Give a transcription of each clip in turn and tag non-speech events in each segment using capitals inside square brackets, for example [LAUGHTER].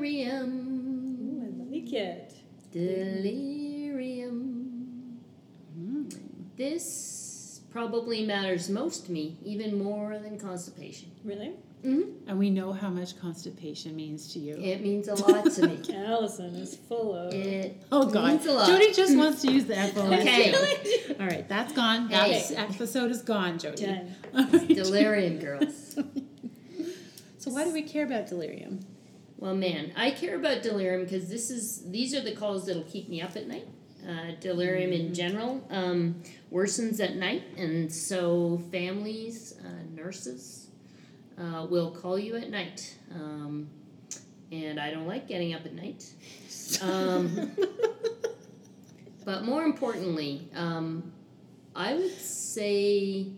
Delirium. Ooh, I like it. Delirium. This probably matters most to me, even more than constipation. Really? Mm-hmm. And we know how much constipation means to you. It means a [LAUGHS] lot to me. [LAUGHS] Allison is full of. It Oh God! means a lot. Jody just wants to use the [LAUGHS] F word. Okay. All right, that's gone. That Hey. episode is gone, Jody. Done. All right. Delirium, girls. So why do we care about delirium? Well, man, I care about delirium because this is these are the calls that'll keep me up at night. Uh, delirium in general um, worsens at night, and so families, uh, nurses, uh, will call you at night. Um, and I don't like getting up at night. Um, [LAUGHS] but more importantly, um, I would say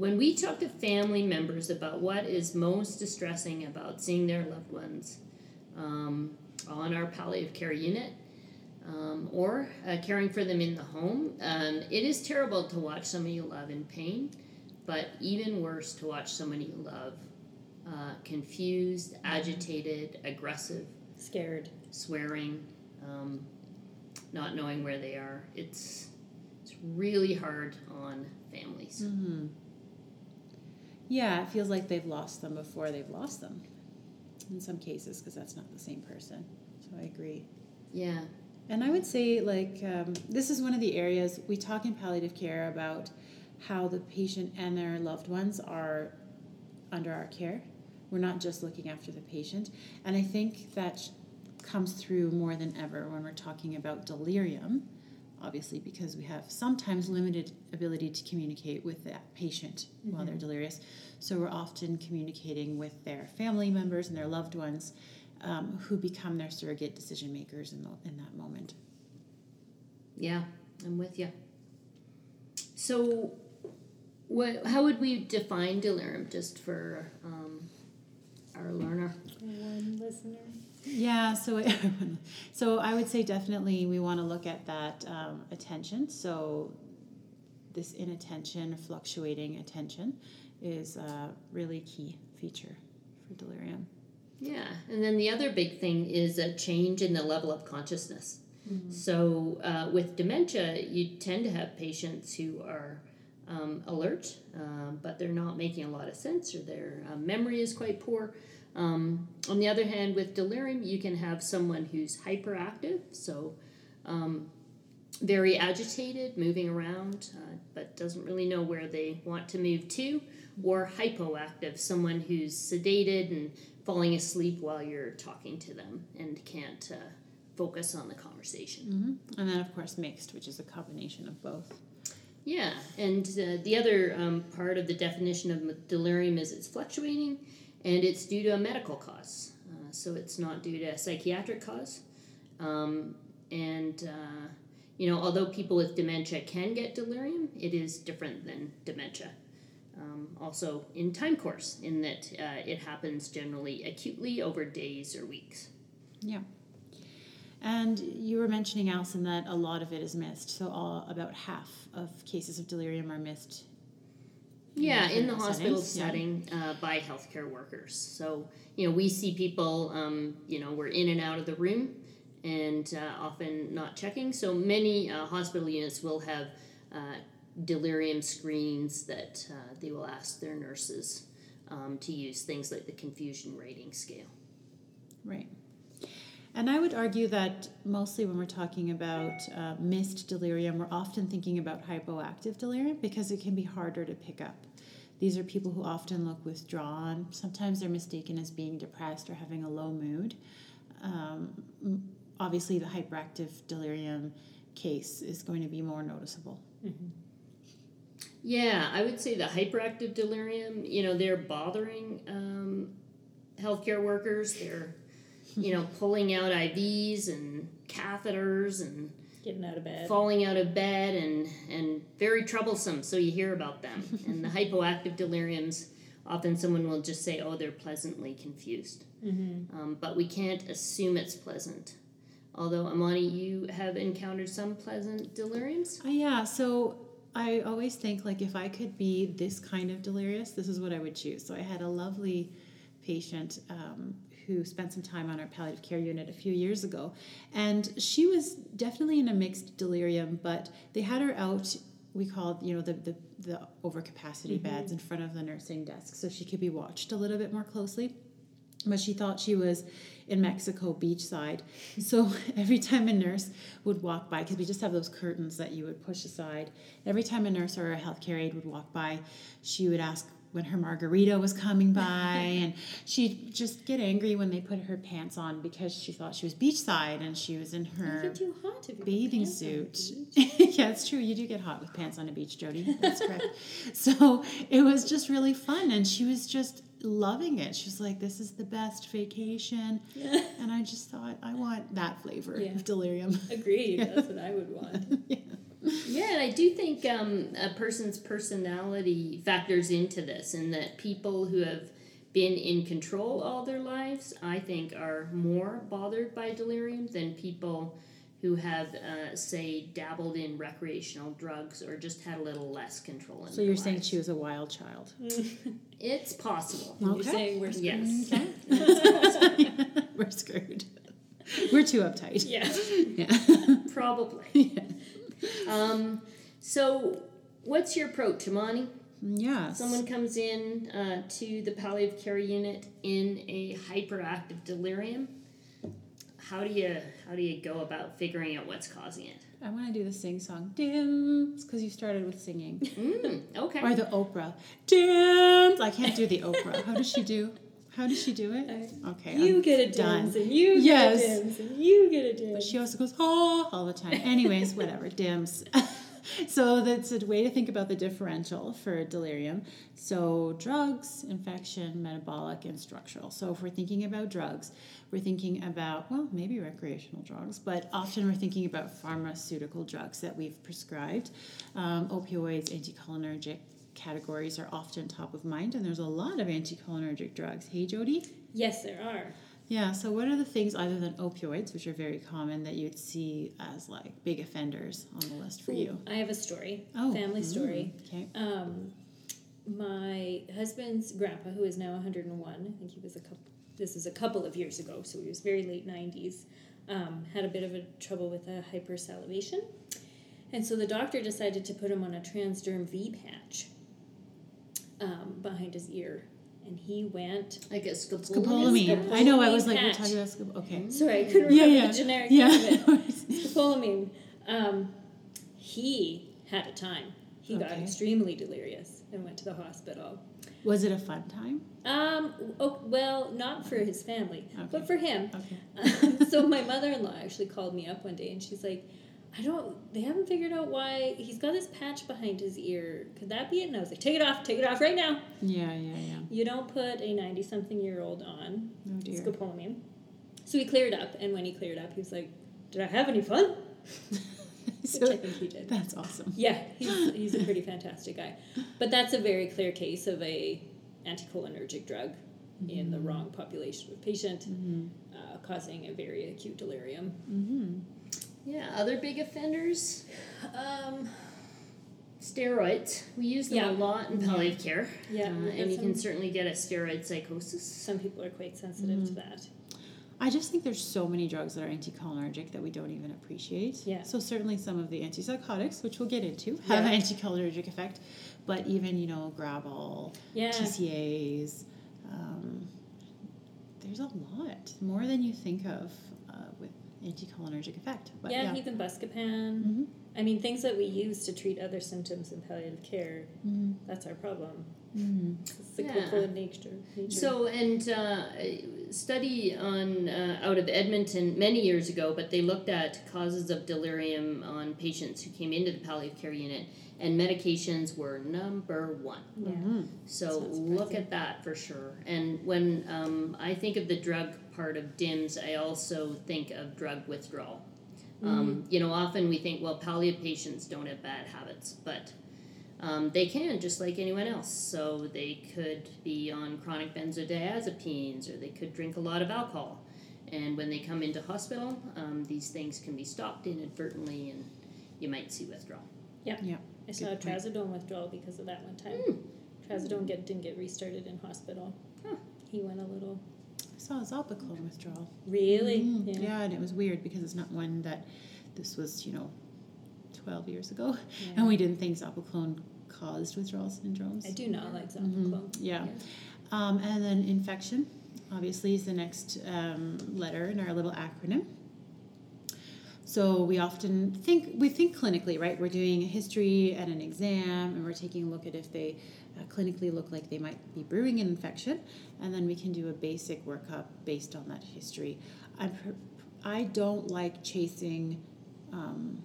when we talk to family members about what is most distressing about seeing their loved ones um, on our palliative care unit um, or uh, caring for them in the home, um, it is terrible to watch someone you love in pain, but even worse to watch someone you love uh, confused, agitated, aggressive, Scared. swearing, um, not knowing where they are. It's it's really hard on families. Mm-hmm. Yeah, it feels like they've lost them before they've lost them. In some cases, because that's not the same person. So I agree. Yeah, And I would say, like, um, this is one of the areas we talk in palliative care about how the patient and their loved ones are under our care. We're not just looking after the patient. And I think that sh- comes through more than ever when we're talking about delirium, obviously, because we have sometimes limited ability to communicate with that patient while they're delirious. So we're often communicating with their family members and their loved ones um, who become their surrogate decision makers in, the, in that moment. yeah, I'm with you. So, what? How would we define delirium, just for um, our learner? One listener. Yeah, so [LAUGHS] so I would say definitely we want to look at that um, attention. So this inattention, fluctuating attention, is a really key feature for delirium. Yeah, and then the other big thing is a change in the level of consciousness. So, uh, with dementia, you tend to have patients who are um, alert, um, but they're not making a lot of sense, or their uh, memory is quite poor. Um, on the other hand, with delirium, you can have someone who's hyperactive, so um, very agitated, moving around, uh, but doesn't really know where they want to move to, or hypoactive, someone who's sedated and falling asleep while you're talking to them and can't uh, focus on the conversation. Mm-hmm. And then, of course, mixed, which is a combination of both. Yeah, and uh, the other um, part of the definition of delirium is it's fluctuating and it's due to a medical cause. Uh, so it's not due to a psychiatric cause. Um, and, uh, you know, although people with dementia can get delirium, it is different than dementia. Um, also, in time course, in that uh, it happens generally acutely over days or weeks. Yeah. And you were mentioning, Alison, that a lot of it is missed. So all, about half of cases of delirium are missed. Yeah, in the hospital settings, yeah. setting uh, by healthcare workers. So, you know, we see people, um, you know, we're in and out of the room and uh, often not checking. So many uh, hospital units will have uh, delirium screens that uh, they will ask their nurses um, to use things like the confusion rating scale. Right. And I would argue that mostly when we're talking about uh, missed delirium, we're often thinking about hypoactive delirium because it can be harder to pick up. These are people who often look withdrawn. Sometimes they're mistaken as being depressed or having a low mood. Um, obviously, the hyperactive delirium case is going to be more noticeable. Yeah, I would say the hyperactive delirium, you know, they're bothering um, healthcare workers. They're, you know, [LAUGHS] pulling out IVs and catheters and Getting out of bed. falling out of bed and, and very troublesome. So you hear about them. [LAUGHS] and the hypoactive deliriums, often someone will just say, oh, they're pleasantly confused. Mm-hmm. Um, but we can't assume it's pleasant. Although, Amani, you have encountered some pleasant deliriums? Uh, yeah, so I always think like if I could be this kind of delirious, this is what I would choose. So I had a lovely patient um, who spent some time on our palliative care unit a few years ago, and she was definitely in a mixed delirium. But they had her out. We called, you know, the the, the overcapacity mm-hmm. beds in front of the nursing desk, so she could be watched a little bit more closely. But she thought she was in Mexico beachside. [LAUGHS] So every time a nurse would walk by, because we just have those curtains that you would push aside, every time a nurse or a healthcare aide would walk by, she would ask when her margarita was coming by, [LAUGHS] and she'd just get angry when they put her pants on because she thought she was beachside and she was in her too hot if you put bathing pants on the suit. [LAUGHS] yeah, it's true. You do get hot with pants on a beach, Jody. That's correct. [LAUGHS] so it was just really fun, and she was just loving it. She was like, "This is the best vacation," Yeah. and I just thought, I want that flavor Yeah. of delirium. Agreed. That's what I would want. yeah. Yeah, and I do think um, a person's personality factors into this, and that people who have been in control all their lives, I think, are more bothered by delirium than people who have, uh, say, dabbled in recreational drugs or just had a little less control. In So their you're saying she was a wild child? It's possible. You're saying we're Yes. [LAUGHS] We're screwed. We're too uptight. Yeah. Yeah. Probably. [LAUGHS] yeah. Um, so, what's your approach, Amani? Yes. Someone comes in uh, to the palliative care unit in a hyperactive delirium. How do you how do you go about figuring out what's causing it? I want to do the sing song. Dims, because you started with singing. Mm, okay. Or the Oprah. Dims. I can't do the Oprah. How does she do? How does she do it? Okay. You I'm get a done. dims and you Yes. get a dims and you get a dims. But she also goes, oh, all the time. Anyways, whatever, [LAUGHS] dims. [LAUGHS] so that's a way to think about the differential for delirium. So drugs, infection, metabolic, and structural. So if we're thinking about drugs, we're thinking about, well, maybe recreational drugs, but often we're thinking about pharmaceutical drugs that we've prescribed. Um, opioids, anticholinergic categories are often top of mind, and there's a lot of anticholinergic drugs. Hey, Jody? yes, there are. Yeah, so what are the things other than opioids, which are very common, that you'd see as like big offenders on the list for you? I have a story. Oh, family story. mm, Okay. Um, my husband's grandpa, who is now 101, I think he was a couple. This is a couple of years ago, so he was very late 90s. Um, had a bit of a trouble with a hypersalivation, and so the doctor decided to put him on a transderm V patch um, behind his ear, and he went. Like a scopolamine. Scopolamine. I know. I was like, we're talking about scop. Okay. Sorry, I couldn't Yeah, remember yeah. the generic Yeah. name [LAUGHS] of it. Scopolamine. Um, he had a time. He got extremely delirious and went to the hospital. Was it a fun time? Um, oh, well, not for his family, but for him. Okay. [LAUGHS] so my mother-in-law actually called me up one day and she's like, I don't, they haven't figured out why he's got this patch behind his ear. Could that be it? And I was like, take it off, take it off right now. Yeah, yeah, yeah. You don't put a 90-something year old on Oh dear. scopolamine. So he cleared up, and when he cleared up, he was like, did I have any fun? [LAUGHS] Which I think he did. that's awesome. Yeah, he's, [LAUGHS] he's a pretty fantastic guy. But that's a very clear case of a anticholinergic drug in the wrong population of patient, Mm-hmm. uh, causing a very acute delirium. Mm-hmm. Yeah. Other big offenders. Um, Steroids. We use them Yeah. a lot in palliative care. Yeah, Uh, and you can certainly get a steroid psychosis. some people are quite sensitive to that. I just think there's so many drugs that are anticholinergic that we don't even appreciate. Yeah. So certainly some of the antipsychotics, which we'll get into, have Yeah. an anticholinergic effect. But even you know Gravol, Yeah. TCAs, um, there's a lot more than you think of with anticholinergic effect. But yeah, yeah. even Buscopan. Mhm. I mean, things that we use to treat other symptoms in palliative care, Mhm. that's our problem. Mhm. It's cyclical Yeah. nature. nature. So, and uh, study on uh, out of Edmonton many years ago, but they looked at causes of delirium on patients who came into the palliative care unit, and medications were number one. yeah. Mhm. So look at that for sure. And when um, I think of the drug part of DIMS, I also think of drug withdrawal. Um, you know, often we think, well, palliative patients don't have bad habits, but um, they can just like anyone else. So they could be on chronic benzodiazepines or they could drink a lot of alcohol. And when they come into hospital, um, these things can be stopped inadvertently and you might see withdrawal. Yeah. yeah. I saw a Good point. trazodone withdrawal because of that one time. Hmm. Trazodone get, didn't get restarted in hospital. Huh. he went a little. I saw Zopiclone withdrawal. Really? Mhm. Yeah. yeah, and it was weird because it's not one that this was, you know, 12 years ago, Yeah. and we didn't think Zopiclone caused withdrawal syndromes. I do not like. Zopiclone. Yeah. Um, and then infection, obviously, is the next um, letter in our little acronym. So we often think we think clinically, right? We're doing a history and an exam, and we're taking a look at if they uh, clinically look like they might be brewing an infection, and then we can do a basic workup based on that history. I I don't like chasing. Um,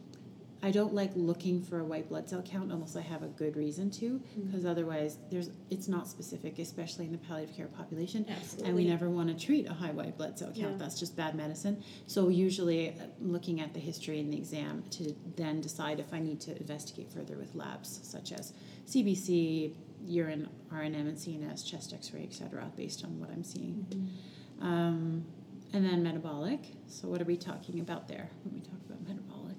I don't like looking for a white blood cell count unless I have a good reason to, because otherwise there's it's not specific, especially in the palliative care population. Absolutely. And we never want to treat a high white blood cell count. Yeah. That's just bad medicine. So usually, uh, looking at the history in the exam to then decide if I need to investigate further with labs such as CBC, urine, R&M, and C&S, chest X-ray, etc., based on what I'm seeing. Mm-hmm. Um, and then metabolic. So what are we talking about there when we talk about metabolic?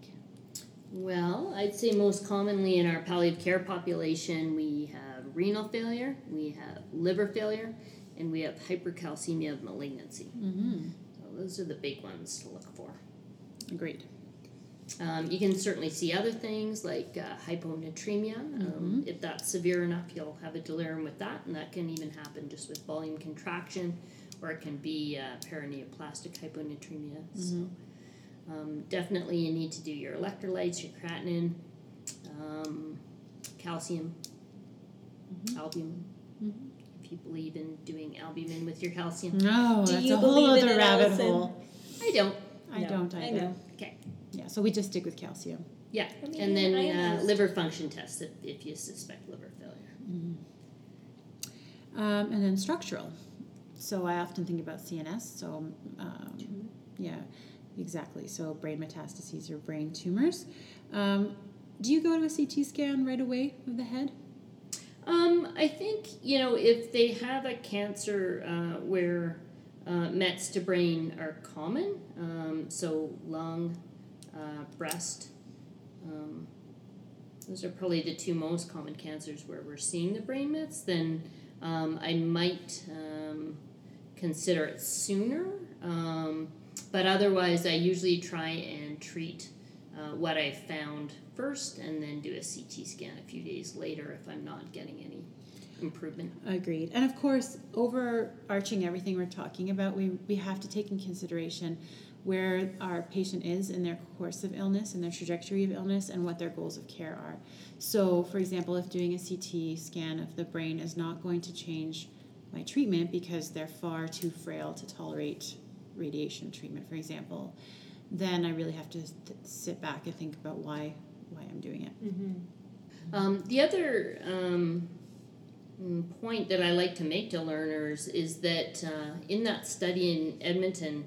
Well, I'd say most commonly in our palliative care population, we have renal failure, we have liver failure, and we have hypercalcemia of malignancy. Mm-hmm. So those are the big ones to look for. Agreed. Um, you can certainly see other things like uh, hyponatremia. Um, If that's severe enough, you'll have a delirium with that, and that can even happen just with volume contraction, or it can be uh, paraneoplastic hyponatremia. So, um, definitely, you need to do your electrolytes, your creatinine, um, calcium, albumin. If you believe in doing albumin with your calcium, No, Do that's you a whole believe in other rabbit hole. I don't. I No, don't I either. know. Okay. Yeah, so we just stick with calcium. Yeah, I mean, and then uh, liver function tests if, if you suspect liver failure. Um, and then structural. So I often think about CNS. So um, yeah, exactly. So brain metastases or brain tumors. Um, do you go to a CT scan right away of the head? Um, I think you know if they have a cancer uh, where uh, Mets to brain are common, um, so lung, uh, breast. Um, those are probably the two most common cancers where we're seeing the brain mets. Then um, I might um, consider it sooner. Um, but otherwise, I usually try and treat uh, what I found first and then do a CT scan a few days later if I'm not getting any improvement. Agreed. And of course, overarching everything we're talking about, we, we have to take in consideration where our patient is in their course of illness and their trajectory of illness and what their goals of care are. So, for example, if doing a CT scan of the brain is not going to change my treatment because they're far too frail to tolerate radiation treatment, for example, then I really have to th- sit back and think about why why I'm doing it. Um, the other um, point that I like to make to learners is that uh, in that study in Edmonton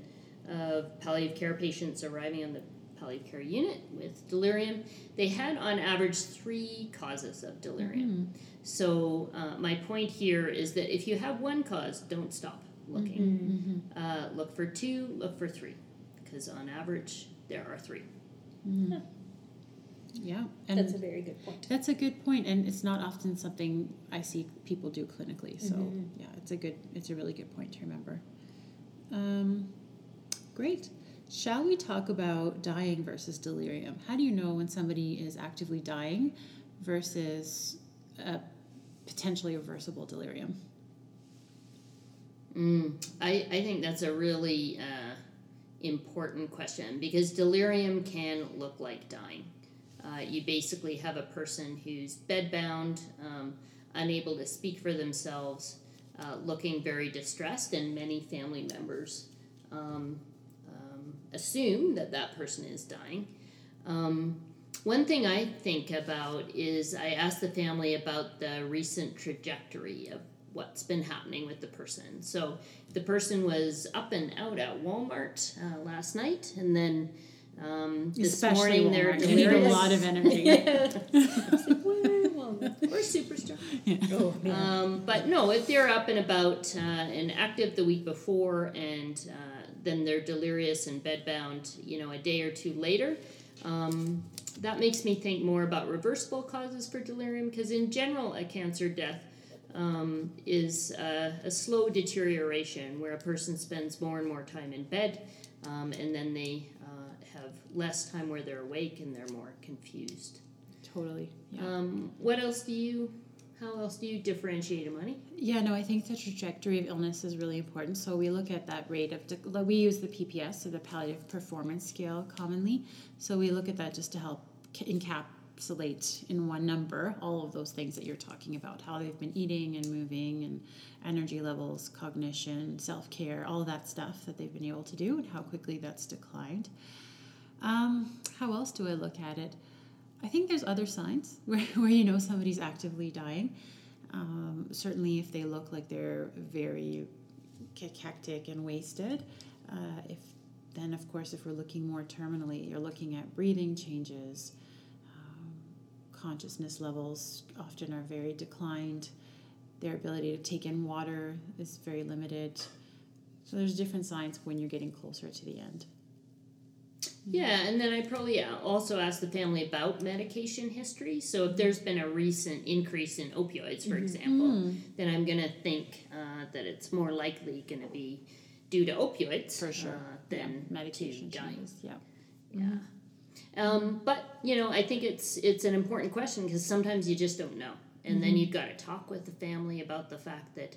of palliative care patients arriving on the palliative care unit with delirium, they had on average three causes of delirium. So, uh, my point here is that if you have one cause, don't stop looking. Uh, look for two, look for three, because on average, there are three. Yeah, and That's a very good point. That's a good point, and it's not often something I see people do clinically. So Mhm. yeah, it's a good, it's a really good point to remember. Um, great. Shall we talk about dying versus delirium? How do you know when somebody is actively dying versus a potentially reversible delirium? Mm, I, I think that's a really uh, important question because delirium can look like dying. Uh, you basically have a person who's bedbound, um, unable to speak for themselves, uh, looking very distressed, and many family members um, assume that that person is dying. Um, one thing I think about is I ask the family about the recent trajectory of what's been happening with the person. So the person was up and out at Walmart uh, last night, and then um, this Especially morning they're Walmart. You need a lot of [LAUGHS] energy. or [LAUGHS] Superstore. Oh, man. Um, but no, if they're up and about uh, and active the week before, and uh, then they're delirious and bedbound, you know, a day or two later, um, that makes me think more about reversible causes for delirium. Because in general, a cancer death um, is uh, a slow deterioration where a person spends more and more time in bed, um, and then they uh, have less time where they're awake and they're more confused. Totally. Yeah. Um, what else do you? How else do you differentiate Amani? Yeah, no, I think the trajectory of illness is really important. So we look at that rate of, de- we use the PPS, so the Palliative Performance Scale commonly. So we look at that just to help encapsulate in one number all of those things that you're talking about how they've been eating and moving and energy levels, cognition, self care, all that stuff that they've been able to do and how quickly that's declined. Um, how else do I look at it? I think there's other signs [LAUGHS] where, where you know somebody's actively dying. Um, certainly, if they look like they're very cachectic and wasted. Uh, if then, of course, if we're looking more terminally, you're looking at breathing changes. Um, consciousness levels often are very declined. Their ability to take in water is very limited. So there's different signs when you're getting closer to the end. Yeah, and then I probably also ask the family about medication history. So if there's been a recent increase in opioids, for example, Mm. then I'm going to think uh, that it's more likely going to be due to opioids For sure. uh, than medication to dying. changes. Yeah. Yeah. Um, but you know, I think it's it's an important question because sometimes you just don't know, and then you've got to talk with the family about the fact that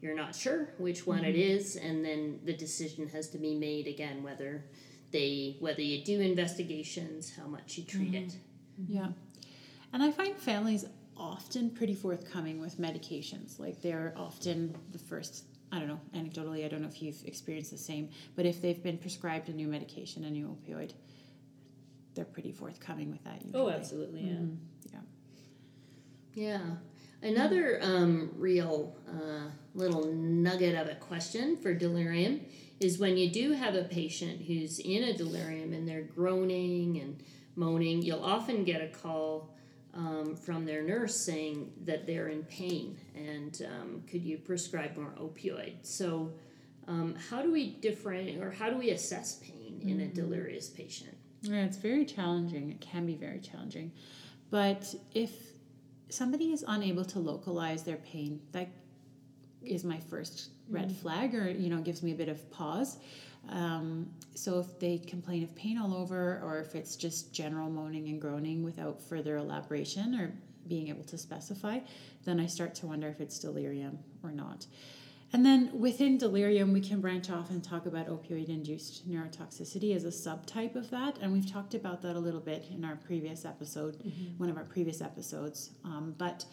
you're not sure which one it is, and then the decision has to be made again whether they whether you do investigations, how much you treat it. Yeah. And I find families often pretty forthcoming with medications. Like they're often the first, I don't know, anecdotally, I don't know if you've experienced the same, but if they've been prescribed a new medication, a new opioid, they're pretty forthcoming with that usually. Oh, absolutely, yeah. Mhm. Yeah. Yeah. Another um, real uh, little nugget of a question for delirium is when you do have a patient who's in a delirium and they're groaning and moaning, you'll often get a call um, from their nurse saying that they're in pain and um, could you prescribe more opioid? So, um, how do we different or how do we assess pain in a delirious patient? Yeah, it's very challenging. It can be very challenging. But if somebody is unable to localize their pain, that is my first red flag, or you know, gives me a bit of pause. Um, so if they complain of pain all over, or if it's just general moaning and groaning without further elaboration or being able to specify, then I start to wonder if it's delirium or not. And then within delirium, we can branch off and talk about opioid induced neurotoxicity as a subtype of that. And we've talked about that a little bit in our previous episode, one of our previous episodes. Um, but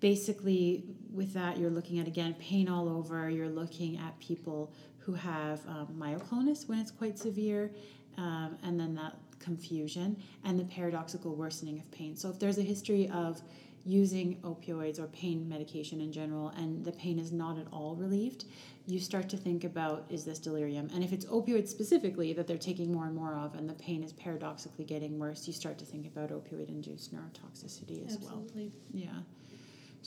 basically, with that, you're looking at again pain all over, you're looking at people who have um, myoclonus when it's quite severe, um, and then that confusion and the paradoxical worsening of pain. So if there's a history of using opioids or pain medication in general and the pain is not at all relieved, you start to think about is this delirium? And if it's opioids specifically that they're taking more and more of and the pain is paradoxically getting worse, you start to think about opioid induced neurotoxicity as well. Absolutely. Yeah.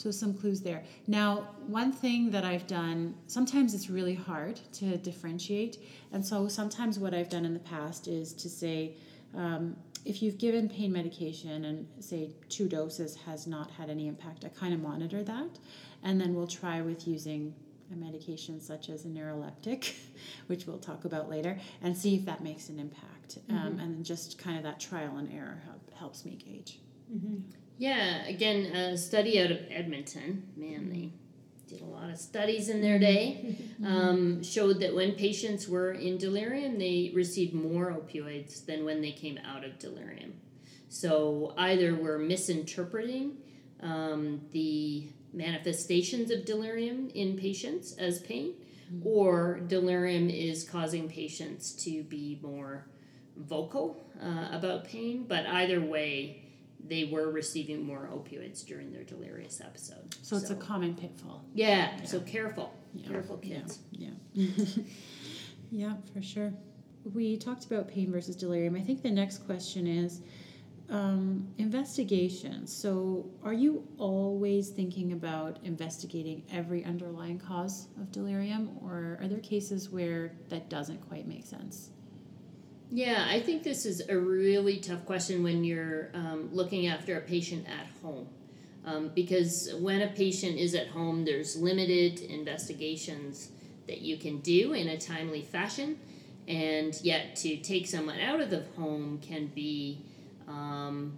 So some clues there. Now, one thing that I've done, sometimes it's really hard to differentiate. And so sometimes what I've done in the past is to say, um, if you've given pain medication and say two doses has not had any impact, I kind of monitor that. And then we'll try with using a medication such as a neuroleptic, [LAUGHS] which we'll talk about later, and see if that makes an impact. Um, and then just kind of that trial and error help, helps me gauge. Yeah, again, a study out of Edmonton, man, they did a lot of studies in their day, [LAUGHS] um, showed that when patients were in delirium, they received more opioids than when they came out of delirium. So either we're misinterpreting um, the manifestations of delirium in patients as pain, or delirium is causing patients to be more vocal uh, about pain, but either way, they were receiving more opioids during their delirious episode. So it's a common pitfall. yeah, so careful, Yeah. careful kids. Yeah. [LAUGHS] yeah, for sure. We talked about pain versus delirium. I think the next question is um, investigation. So, are you always thinking about investigating every underlying cause of delirium, or are there cases where that doesn't quite make sense? Yeah, I think this is a really tough question when you're um, looking after a patient at home. Um, because when a patient is at home, there's limited investigations that you can do in a timely fashion, and yet to take someone out of the home can be um,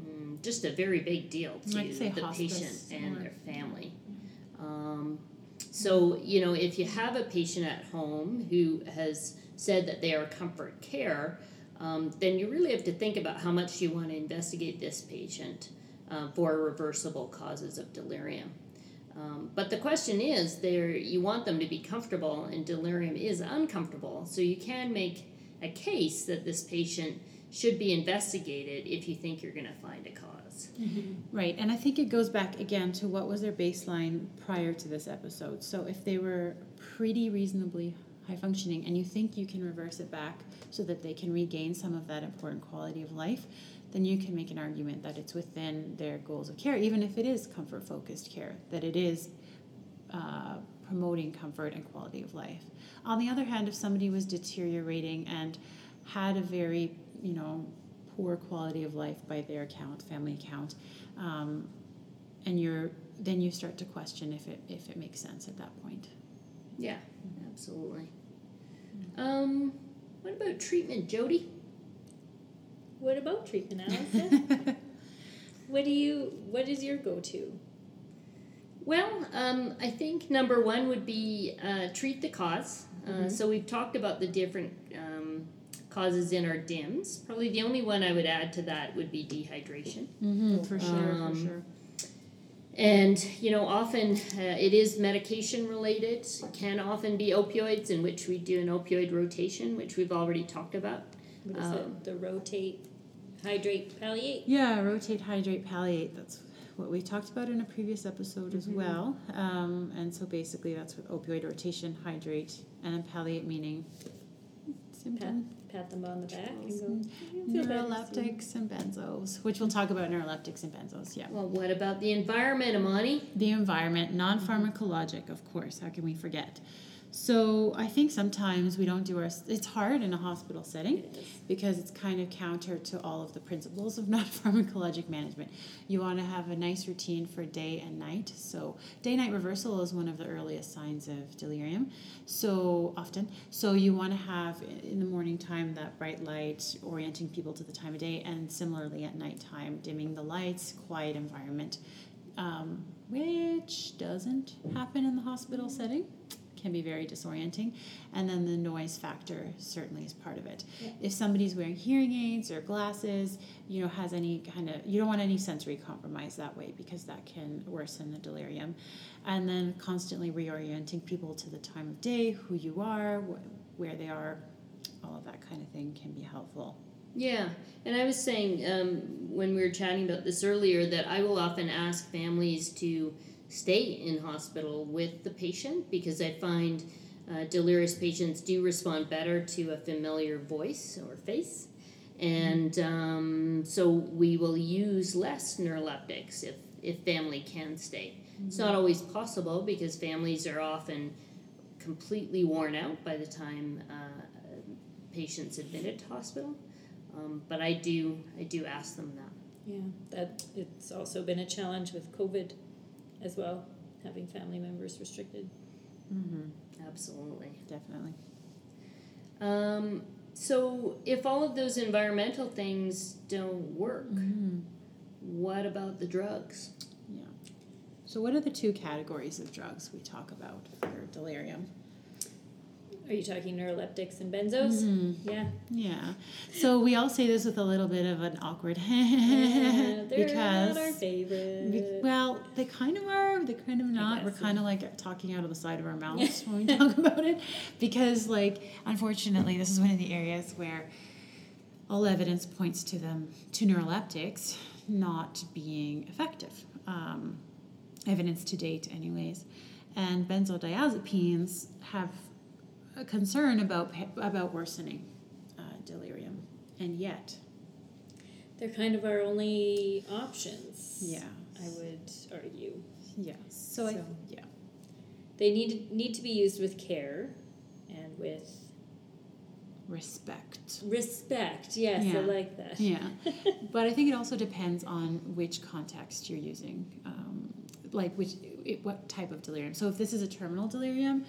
mm, just a very big deal to the hospice patient and their family. Um, so, you know, if you have a patient at home who has said that they are comfort care, um, then you really have to think about how much you want to investigate this patient uh, for reversible causes of delirium. Um, but the question is, there you want them to be comfortable, and delirium is uncomfortable. So you can make a case that this patient should be investigated if you think you're going to find a cause. Right, and I think it goes back again to what was their baseline prior to this episode. So if they were pretty reasonably high functioning and you think you can reverse it back so that they can regain some of that important quality of life, then you can make an argument that it's within their goals of care, even if it is comfort focused care, that it is uh, promoting comfort and quality of life. On the other hand, if somebody was deteriorating and had a very, you know, poor quality of life by their account, family account, um, and you're then you start to question if it if it makes sense at that point. Yeah, absolutely. Um, what about treatment, Jody? What about treatment, Allison? [LAUGHS] what do you? What is your go-to? Well, um, I think number one would be uh, treat the cause. Uh, Mhm. So we've talked about the different um, causes in our DIMS. Probably the only one I would add to that would be dehydration. Mm-hmm, for sure, Um, for sure. And, you know, often uh, it is medication related. It can often be opioids, in which we do an opioid rotation, which we've already talked about. What is Um, it? The rotate, hydrate, palliate. Yeah, rotate, hydrate, palliate. That's what we talked about in a previous episode as Mhm. well. Um, and so basically, that's what opioid rotation, hydrate, and then palliate meaning symptom Pat them on the back and go. "You feel neuroleptics and benzos, which we'll talk about neuroleptics and benzos. Yeah. Well, what about the environment, Amani? The environment, non pharmacologic, of course. How can we forget? So I think sometimes we don't do our. It's hard in a hospital setting It because it's kind of counter to all of the principles of [LAUGHS] non pharmacologic management. You want to have a nice routine for day and night. So day night reversal is one of the earliest signs of delirium. So often, so you want to have in the morning time that bright light orienting people to the time of day, and similarly at nighttime dimming the lights, quiet environment, um, which doesn't happen in the hospital setting can be very disorienting. And then the noise factor certainly is part of it. Yeah. if somebody's wearing hearing aids or glasses you know has any kind of you don't want any sensory compromise that way because that can worsen the delirium. And then constantly reorienting people to the time of day who you are wh- where they are all of that kind of thing can be helpful. Yeah, and I was saying um, when we were chatting about this earlier that I will often ask families to stay in hospital with the patient because I find uh, delirious patients do respond better to a familiar voice or face. And um, so we will use less neuroleptics if, if family can stay. It's not always possible because families are often completely worn out by the time uh, patients admitted to hospital. Um, but I do I do ask them that. Yeah, that it's also been a challenge with COVID, as well, having family members restricted. mm-hmm. Absolutely. definitely Um, so if all of those environmental things don't work, mm-hmm. what about the drugs? yeah so what are the two categories of drugs we talk about for delirium Are you talking neuroleptics and benzos? Mhm. Yeah. Yeah. So we all say this with a little bit of an awkward [LAUGHS] Yeah, because not our favorite. be- well, they kind of are, they kind of not. We're kind of like talking out of the side of our mouths when we [LAUGHS] talk about it because like unfortunately this is one of the areas where all evidence points to them to neuroleptics not being effective. Um, evidence to date anyways. And benzodiazepines have a concern about about worsening uh, delirium, and yet, They're kind of our only options. yeah, I would argue. yeah. So, I, yeah, They need need to be used with care and with respect. Respect, yes, I like that. Yeah, [LAUGHS] but I think it also depends on which context you're using, um, like which it, what type of delirium. So if this is a terminal delirium,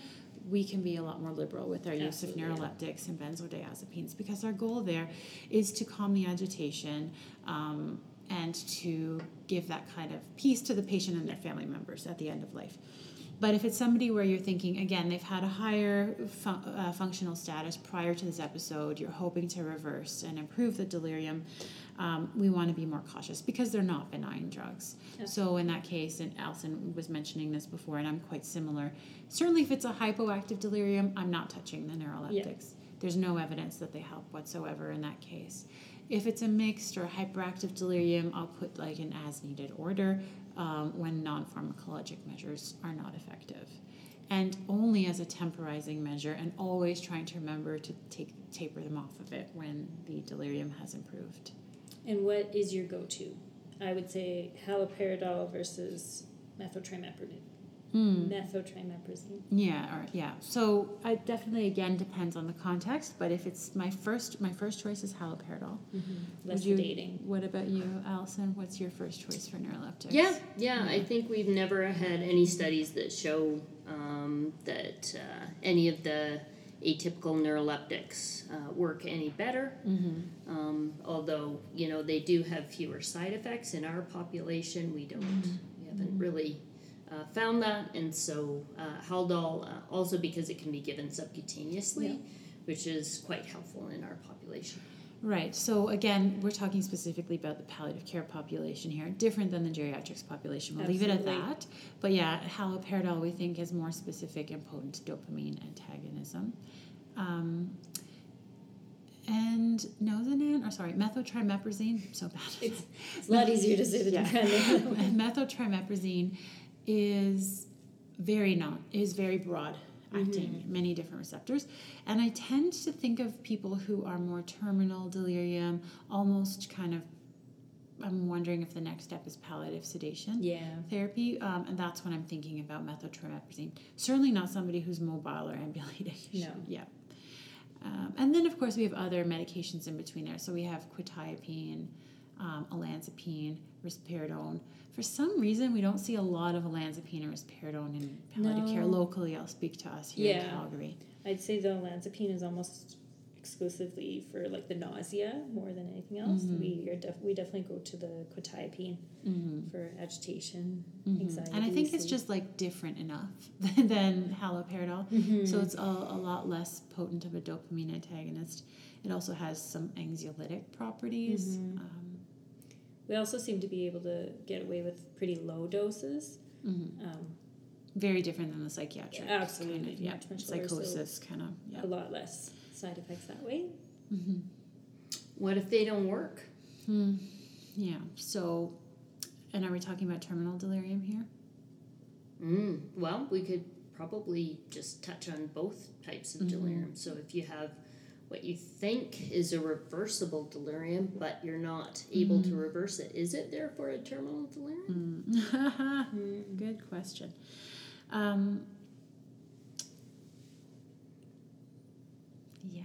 we can be a lot more liberal with our use of neuroleptics and benzodiazepines because our goal there is to calm the agitation um, and to give that kind of peace to the patient and their family members at the end of life. But if it's somebody where you're thinking, again, they've had a higher fun- uh, functional status prior to this episode, you're hoping to reverse and improve the delirium, um, we want to be more cautious because they're not benign drugs. Yeah. So, in that case, and Alison was mentioning this before, and I'm quite similar. Certainly, if it's a hypoactive delirium, I'm not touching the neuroleptics. There's no evidence that they help whatsoever in that case. If it's a mixed or hyperactive delirium, I'll put like an as needed order um, when non pharmacologic measures are not effective. And only as a temporizing measure, and always trying to remember to take taper them off of it when the delirium has improved. And what is your go-to? I would say haloperidol versus methotrimeprazine. Methotrimeprazine. Yeah, or yeah. So I definitely again depends on the context, but if it's my first my first choice is haloperidol. Less Would you- sedating. What about you, Allison? What's your first choice for neuroleptics? Yeah, yeah. I think we've never had any studies that show um, that uh, any of the atypical neuroleptics uh, work any better. Mm-hmm. Um, although you know they do have fewer side effects in our population, we don't. We haven't really. Uh, found that, and so uh, Haldol uh, also because it can be given subcutaneously, Yeah. which is quite helpful in our population. Right. So again, we're talking specifically about the palliative care population here, different than the geriatrics population. We'll leave it at that. But yeah, haloperidol we think is more specific and potent dopamine antagonism. Um, and Nozinan, or sorry, methotrimeprazine, so bad. It's, it's a lot easier to say than Yeah. [LAUGHS] methotrimeprazine is very non is very broad acting many different receptors. And i tend to think of people who are more terminal delirium almost kind of i'm wondering if the next step is palliative sedation yeah. therapy. Um, and that's when i'm thinking about methotrimeprazine certainly not somebody who's mobile or ambulating [LAUGHS] No. yeah. Um, and then of course we have other medications in between there. So we have quetiapine um, olanzapine risperidone for some reason we don't see a lot of olanzapine or risperidone in palliative care locally i'll speak to us here in calgary I'd say the olanzapine is almost exclusively for like the nausea more than anything else. Mhm. We are def- we definitely go to the quetiapine mm-hmm. for agitation, Mhm. anxiety. and i think it's just like different enough [LAUGHS] than haloperidol Mhm. So it's a, a lot less potent of a dopamine antagonist. It also has some anxiolytic properties. Mhm. Um, we also seem to be able to get away with pretty low doses. mhm. Um, Very different than the psychiatric. Yeah, absolutely. Kind of, yeah, Much, much lower, so- psychosis kind of. Yeah. A lot less side effects that way. hmm What if they don't work? Hmm. Yeah. So, and are we talking about terminal delirium here? Mm, well, we could probably just touch on both types of Mhm. delirium. So if you have what you think is a reversible delirium, but you're not able to reverse it, is it therefore a terminal delirium? Mm. [LAUGHS] Good question. Um, yeah.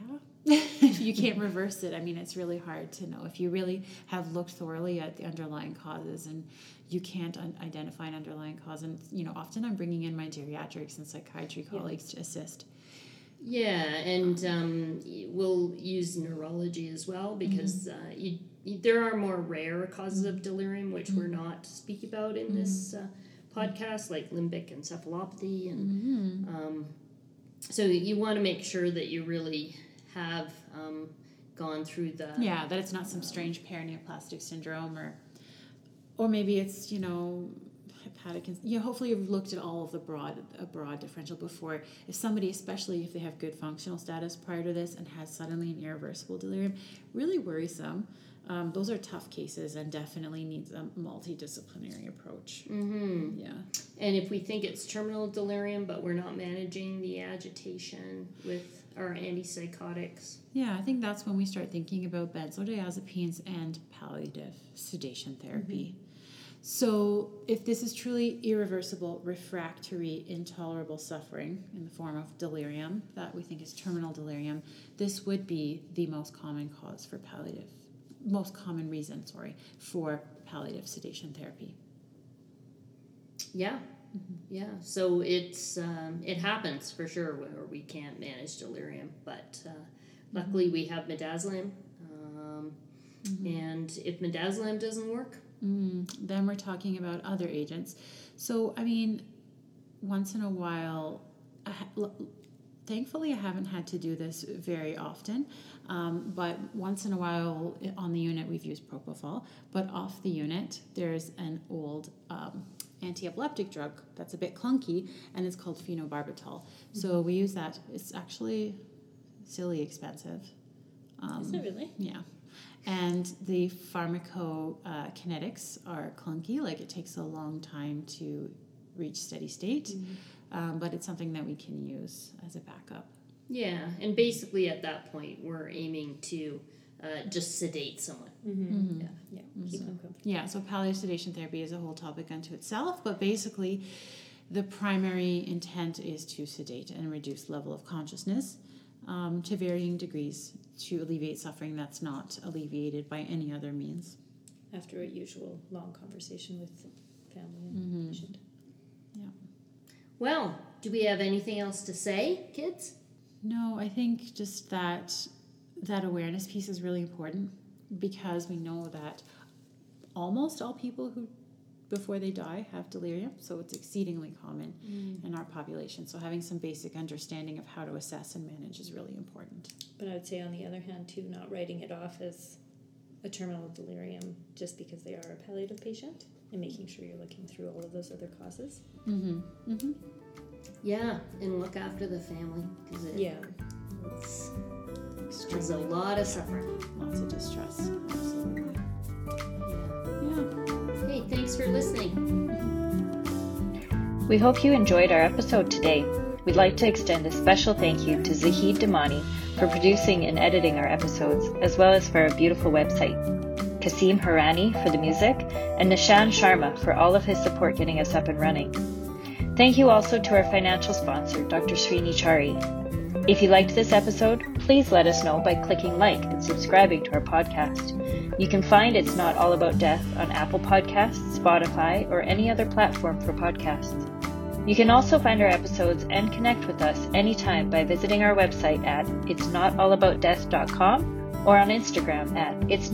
if you can't reverse it, I mean, it's really hard to know. If you really have looked thoroughly at the underlying causes and you can't un- identify an underlying cause, and you know, often I'm bringing in my geriatrics and psychiatry Yeah. colleagues to assist. Yeah, and um, we'll use neurology as well because uh, you, you, there are more rare causes of delirium, which we're not speaking about in this uh, podcast, like limbic encephalopathy and Mm-hmm. Um, so you want to make sure that you really have um, gone through the Yeah, that it's not some strange paraneoplastic syndrome or or maybe it's, you know, hepatic you know, hopefully you've looked at all of the broad a broad differential before. If somebody, especially if they have good functional status prior to this and has suddenly an irreversible delirium, really worrisome. Um, those are tough cases and definitely needs a multidisciplinary approach. hmm Yeah. And if we think it's terminal delirium, but we're not managing the agitation with our antipsychotics, Yeah, I think that's when we start thinking about benzodiazepines and palliative sedation therapy. So, if this is truly irreversible, refractory, intolerable suffering in the form of delirium, that we think is terminal delirium, this would be the most common cause for palliative, most common reason, sorry, for palliative sedation therapy. Yeah, yeah. So it's um, it happens for sure where we can't manage delirium, but uh, luckily we have midazolam. Um, And if midazolam doesn't work, Mm, then we're talking about other agents. So, I mean, once in a while, I ha- l- thankfully, I haven't had to do this very often, um, but once in a while on the unit, we've used propofol. But off the unit, there's an old um, anti epileptic drug that's a bit clunky, and it's called phenobarbital. So, we use that. It's actually silly expensive. Um, Is it really? yeah. And the pharmacokinetics are clunky, like it takes a long time to reach steady state, um, but it's something that we can use as a backup. yeah. And basically at that point, we're aiming to uh, just sedate someone. Mm-hmm. Yeah. Yeah, keep them comfortable. Yeah, so palliative sedation therapy is a whole topic unto itself, but basically, the primary intent is to sedate and reduce level of consciousness um, to varying degrees to alleviate suffering that's not alleviated by any other means. After a usual long conversation with family and Mhm. patient. Well, do we have anything else to say, kids? No, I think just that that awareness piece is really important because we know that almost all people who before they die have delirium, so it's exceedingly common in our population. So having some basic understanding of how to assess and manage is really important. But I would say, on the other hand, too, not writing it off as a terminal delirium just because they are a palliative patient and making sure you're looking through all of those other causes. Mm-hmm. Mm-hmm. Yeah, and look after the family because it, Yeah. it's, there's a lot of suffering. Lots of distress. Thanks for listening. We hope you enjoyed our episode today. We'd like to extend a special thank you to Zahid Damani for producing and editing our episodes, as well as for our beautiful website, Kasim Harani for the music, and Nishan Sharma for all of his support getting us up and running. Thank you also to our financial sponsor, Dr. Srini Chari. If you liked this episode, please let us know by clicking like and subscribing to our podcast. You can find It's Not All About Death on Apple Podcasts, Spotify, or any other platform for podcasts. You can also find our episodes and connect with us anytime by visiting our website at itsnotallaboutdeath.com or on Instagram at It's